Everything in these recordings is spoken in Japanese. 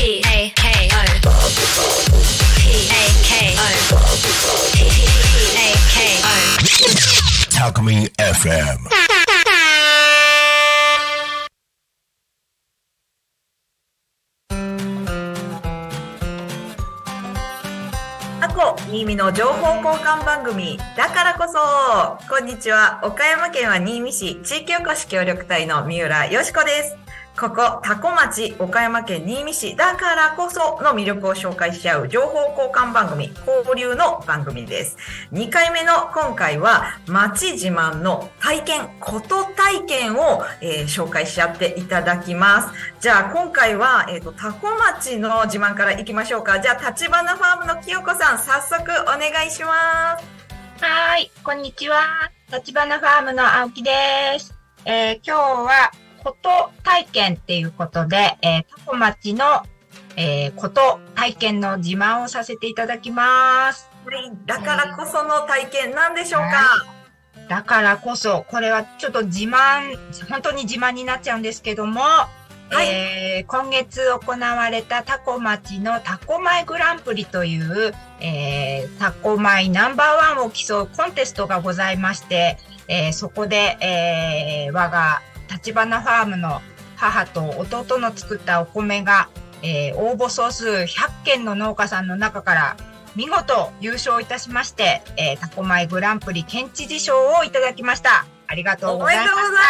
P A K O. P A K O. P A K O. Talkme FM. アコ新見の情報交換番組。だからこそこんにちは。岡山県は新見市地域おこし協力隊の三浦よしこですここ多古町岡山県新見市だからこその魅力を紹介し合う情報交換番組交流の番組です2回目の今回は町自慢の体験こと体験を、えー紹介し合っていただきますじゃあ今回は、えー、と多古町の自慢からいきましょうかじゃあ立花ファームの清子さん早速お願いしますはい、こんにちは。立花ファームの青木です。えー今日は、こと体験っていうことで、えー、タコ町の、えー、こと体験の自慢をさせていただきます。はい、だからこその体験なんでしょうか、はだからこそ、これはちょっと自慢、本当に自慢になっちゃうんですけども、はい。えー今月行われたタコ町のタコマイグランプリという、えータコマイナンバーワンを競うコンテストがございまして、えーそこで、えー我が立花ファームの母と弟の作ったお米が、えー応募総数100件の農家さんの中から見事優勝いたしまして、えータコマイグランプリ県知事賞をいただきました。ありがとうおございました。めでとうござい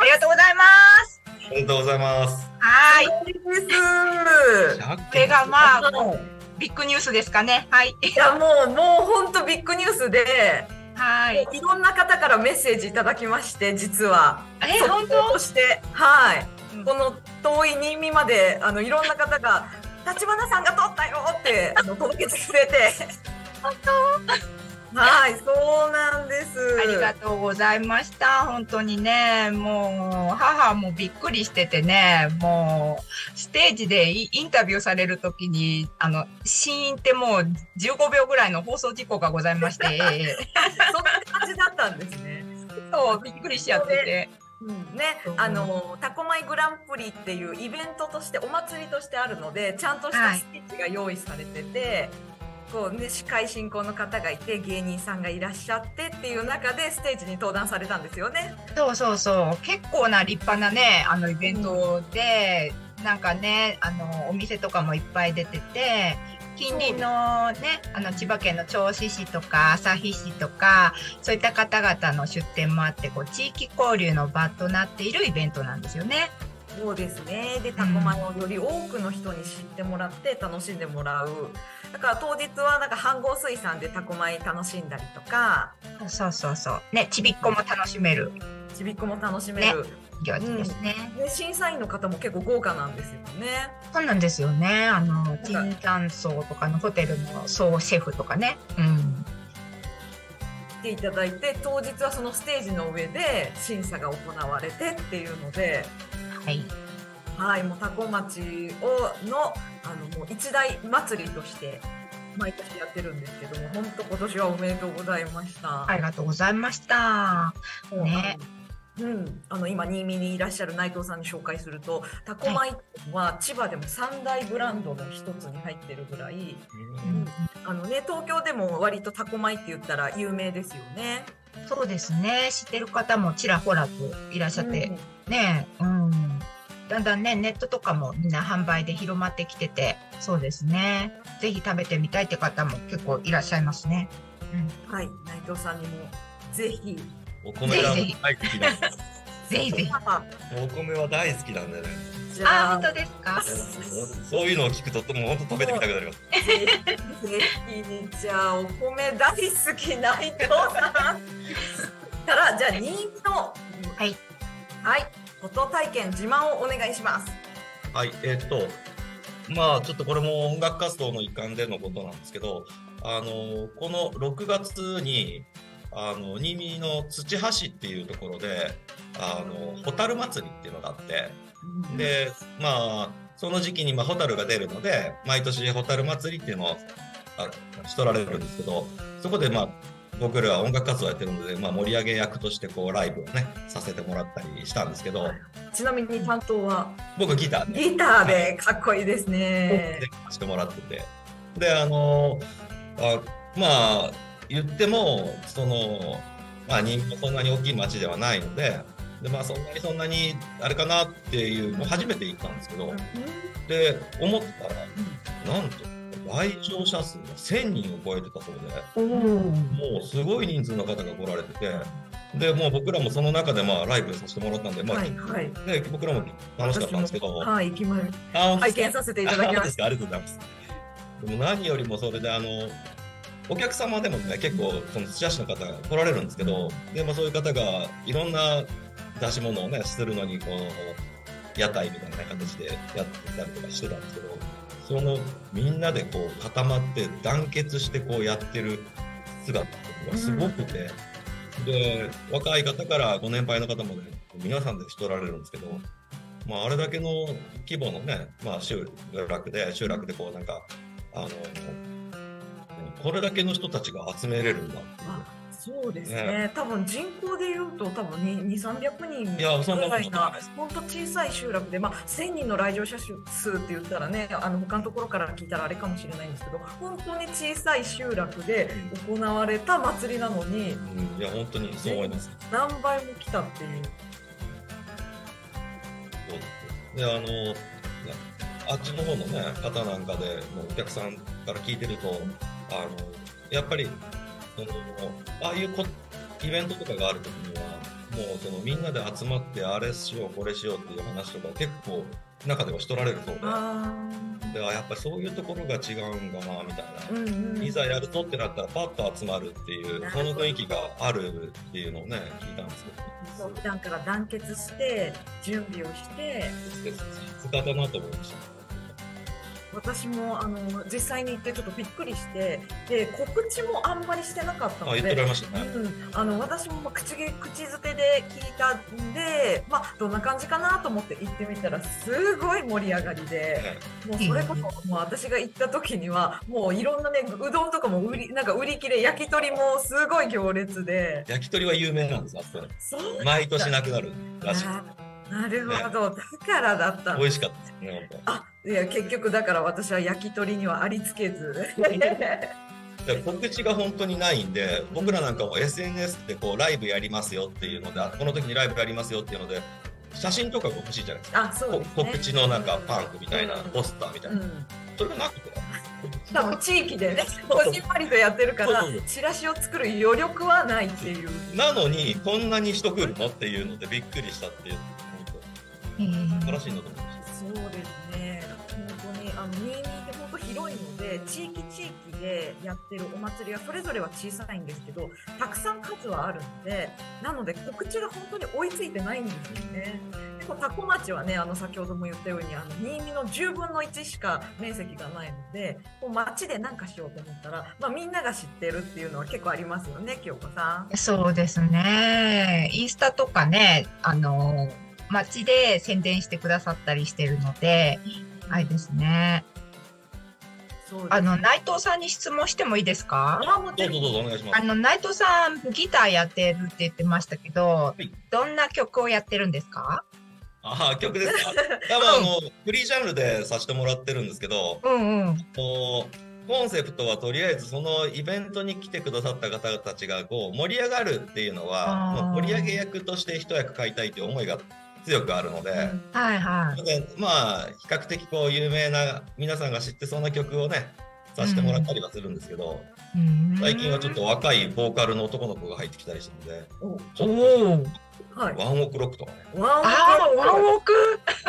ありがとうございます。おめでとうございます。はい。ますです100これがまあ、もうビッグニュースですかね。はい。いやもうもう本当ビッグニュースではい。いろんな方からメッセージいただきまして実は。え、速本報としてはい、うん。この遠い新見まであのいろんな方が立花さんが撮ったよってあの届けてくれて。本はいそうなんです当ありがとうございました。本当にね、もう、母もびっくりしててね、もう、ステージでイインタビューされるときに、あの、シーンってもう15秒ぐらいの放送事故がございまして、そんな感じだったんですね。そう、びっくりしちゃってて。うん、ねあのタコマイグランプリっていうイベントとしてお祭りとしてあるのでちゃんとしたステージが用意されてて、こうね司会進行の方がいて芸人さんがいらっしゃってっていう中でステージに登壇されたんですよね。そうそうそう。結構な立派なね、あのイベントで、なんかね、あの、お店とかもいっぱい出てて、近隣のね、あの、千葉県の銚子市とか旭市とか、そういった方々の出店もあって、こう、地域交流の場となっているイベントなんですよね。そうですねでタコマイをより多くの人に知ってもらって楽しんでもらうだから当日はなんか飯合水産でタコマイ楽しんだりとかそうそうそう。ね、ちびっこも楽しめるちびっこも楽しめる、行事ですね。で審査員の方も結構豪華なんですよね。そうなんですよね。あの、椿山荘とかのホテルの総シェフとかね。うん。来ていただいて当日はそのステージの上で審査が行われてっていうので、はい。はい、もうタコ町をのあのもう一大祭りとして毎年やってるんですけども本当今年はおめでとうございました。ありがとうございました。もうねうん、あの今新見にいらっしゃる内藤さんに紹介するとタコ米は千葉でも三大ブランドの一つに入ってるぐらい、うんあのね東京でも割とタコ米って言ったら有名ですよね。そうですね。知ってる方もちらほらといらっしゃって、うんね、うん。だんだんね、ネットとかもみんな販売で広まってきてて、そうですね。ぜひ食べてみたいって方も結構いらっしゃいますね。うん。はい、内藤さんにもぜひ。お米が大好きなんでぜひぜひ。あ お米は大好きなんでね。じあ、ゃあ本当ですか？そういうのを聞くと、もう本当食べてみたくなります。ぜひじゃあお米大好き内藤さんからじゃあ新見のはいはいフォト体験自慢をお願いします。はい、えーっと、まあちょっとこれも音楽活動の一環でのことなんですけど、あのこの6月にあの新見の土橋っていうところで、あの蛍祭りっていうのがあって、でまあその時期にまあ蛍が出るので、毎年蛍祭りっていうのをあしとられるんですけど、そこでまあ僕らは音楽活動やってるので、まあ、盛り上げ役としてこうライブをねさせてもらったりしたんですけど。ちなみに担当は？僕ギターねギターでかっこいいですね。で。してもらってて。であのあまあ言ってもそのまあ新見もそんなに大きい町ではないのででまあそんなにそんなにあれかなっていうもう初めて行ったんですけど。で思ったらなんと来場者数が1000人を超えてたそうでもうすごい人数の方が来られててでもう僕らもその中でまあライブさせてもらったんで、まあはいはい。で僕らも楽しかったんですけど、はい、行きまあ拝見させていただきまし あそうです。かありがとうございます。でも何よりもそれであのお客様でもね結構その土橋の方が来られるんですけどでもそういう方がいろんな出し物をねするのにこう屋台みたいな形でやってたりとかしてたんですけどそのみんなでこう固まって団結してこうやってる姿がすごくて、で若い方からご年配の方まで皆さんでしとられるんですけどまあ、あれだけの規模のね、まあ、集落で、集落でこうなんか、あの、これだけの人たちが集めれるんだっていう。あそうですね。ね。多分人口でいうと多分に2、300人ぐらいな本当小さい集落で、まあ、1000人の来場者数って言ったらね、あの他のところから聞いたらあれかもしれないんですけど、本当に小さい集落で行われた祭りなのに、うん、いや、本当にそう思います。何倍も来たっていう。そうであの、あっちの方のね、方なんかで、お客さんから聞いてると、あの、やっぱり、その、ああいうこイベントとかがあるときには、もうそのみんなで集まってあれしよう、これしようっていう話とか結構中ではしとられるそう。で、あであやっぱりそういうところが違うんだな、みたいな。ーうんうん。いざやるとってなったらパッと集まるっていうその雰囲気があるっていうのをね聞いたんですけど。そう普段から団結して準備をしてさすがだなと思いました私もあの実際に行ってちょっとびっくりしてで告知もあんまりしてなかったのあ言ってられで。ましたね、うん、あの私もまあ口げ口づてで聞いたんで、まあ、どんな感じかなと思って行ってみたらすごい盛り上がりでもうそれこそもう私が行った時にはもういろんなねうどんとかも売りなんか売り切れ焼き鳥もすごい行列で。焼き鳥は有名なんです毎年なくなるらしいななるほど、だからだった美味しかったですね本あいや結局だから私は焼き鳥にはありつけず。告知が本当にないんで僕らなんかも SNS でこうライブやりますよっていうのであこの時にライブやりますよっていうので写真とかが欲しいじゃないですか。あそうね。告知のなんかパンフみたいなうん。ポスターみたいな、うん。それがなくて。多分地域でねこじんまりとやってるからチラシを作る余力はないっていう。なのにこんなに人来るのっていうのでびっくりしたっていうえ晴らしいなと思いましたそうですね本当にあの新見って本当広いので地域地域でやってるお祭りはそれぞれは小さいんですけどたくさん数はあるのでなので告知が本当に追いついてないんですよね。結構多古町はねあの先ほども言ったようにあの新見の10分の1しか面積がないのでこう町で何かしようと思ったら、まあ、みんなが知ってるっていうのは結構ありますよね清子さん。そうですね。インスタとかね、あの、街で宣伝してくださったりしてるので、はいですね。あの、内藤さんに質問してもいいですか？どうぞどうぞお願いします。あの、内藤さん、ギターやってるって言ってましたけど、い。どんな曲をやってるんですか？ああ、曲ですか？多分あの、フリージャンルでさせてもらってるんですけど、うんうん。こうコンセプトはとりあえずそのイベントに来てくださった方たちがこう盛り上がるっていうのは盛り上げ役として一役買いたいという思いが強くあるので、はいはい。でまあ比較的こう有名な皆さんが知ってそうな曲をねさせてもらったりはするんですけど、うん最近はちょっと若いボーカルの男の子が入ってきたりしたのでおちょっおお。はいとワンオクロックとかねワンオクああ、ワンオク？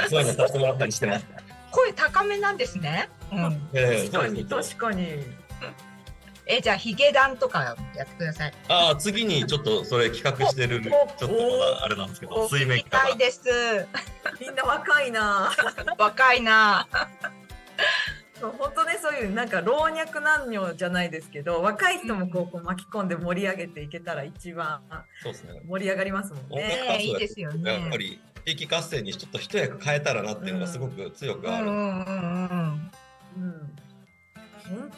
そういうのさせてもらったりしてます。声高めなんですね。うん。ええ確かに確かに。え、じゃあ、ヒゲダンとかやってください。ああ、次にちょっとそれ企画してる、ちょっとまだあれなんですけど、水面下が。たいです。みんな若いな。若いな。そう本当ねそういうなんか老若男女じゃないですけど若い人もこうこう巻き込んで盛り上げていけたら一番そうですね。盛り上がりますもんね。ねいいですよねやっぱり地域活性にちょっと一役変えたらなっていうのがすごく強くある。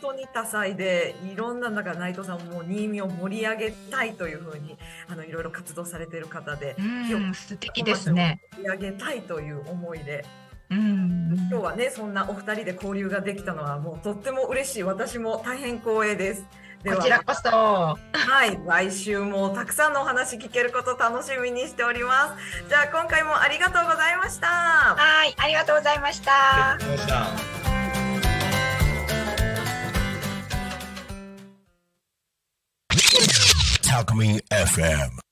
当に多彩で、いろんな、だから内藤さんも新見を盛り上げたいというふうに、あの、いろいろ活動されている方で、うん、素敵ですね。盛り上げたいという思いで、うん、今日はね、そんなお二人で交流ができたのは、もうとっても嬉しい。私も大変光栄です。ではこちらこそ。はい、来週もたくさんのお話聞けること楽しみにしております。じゃあ今回もありがとうございました。はい、ありがとうございました。Alchemy FM.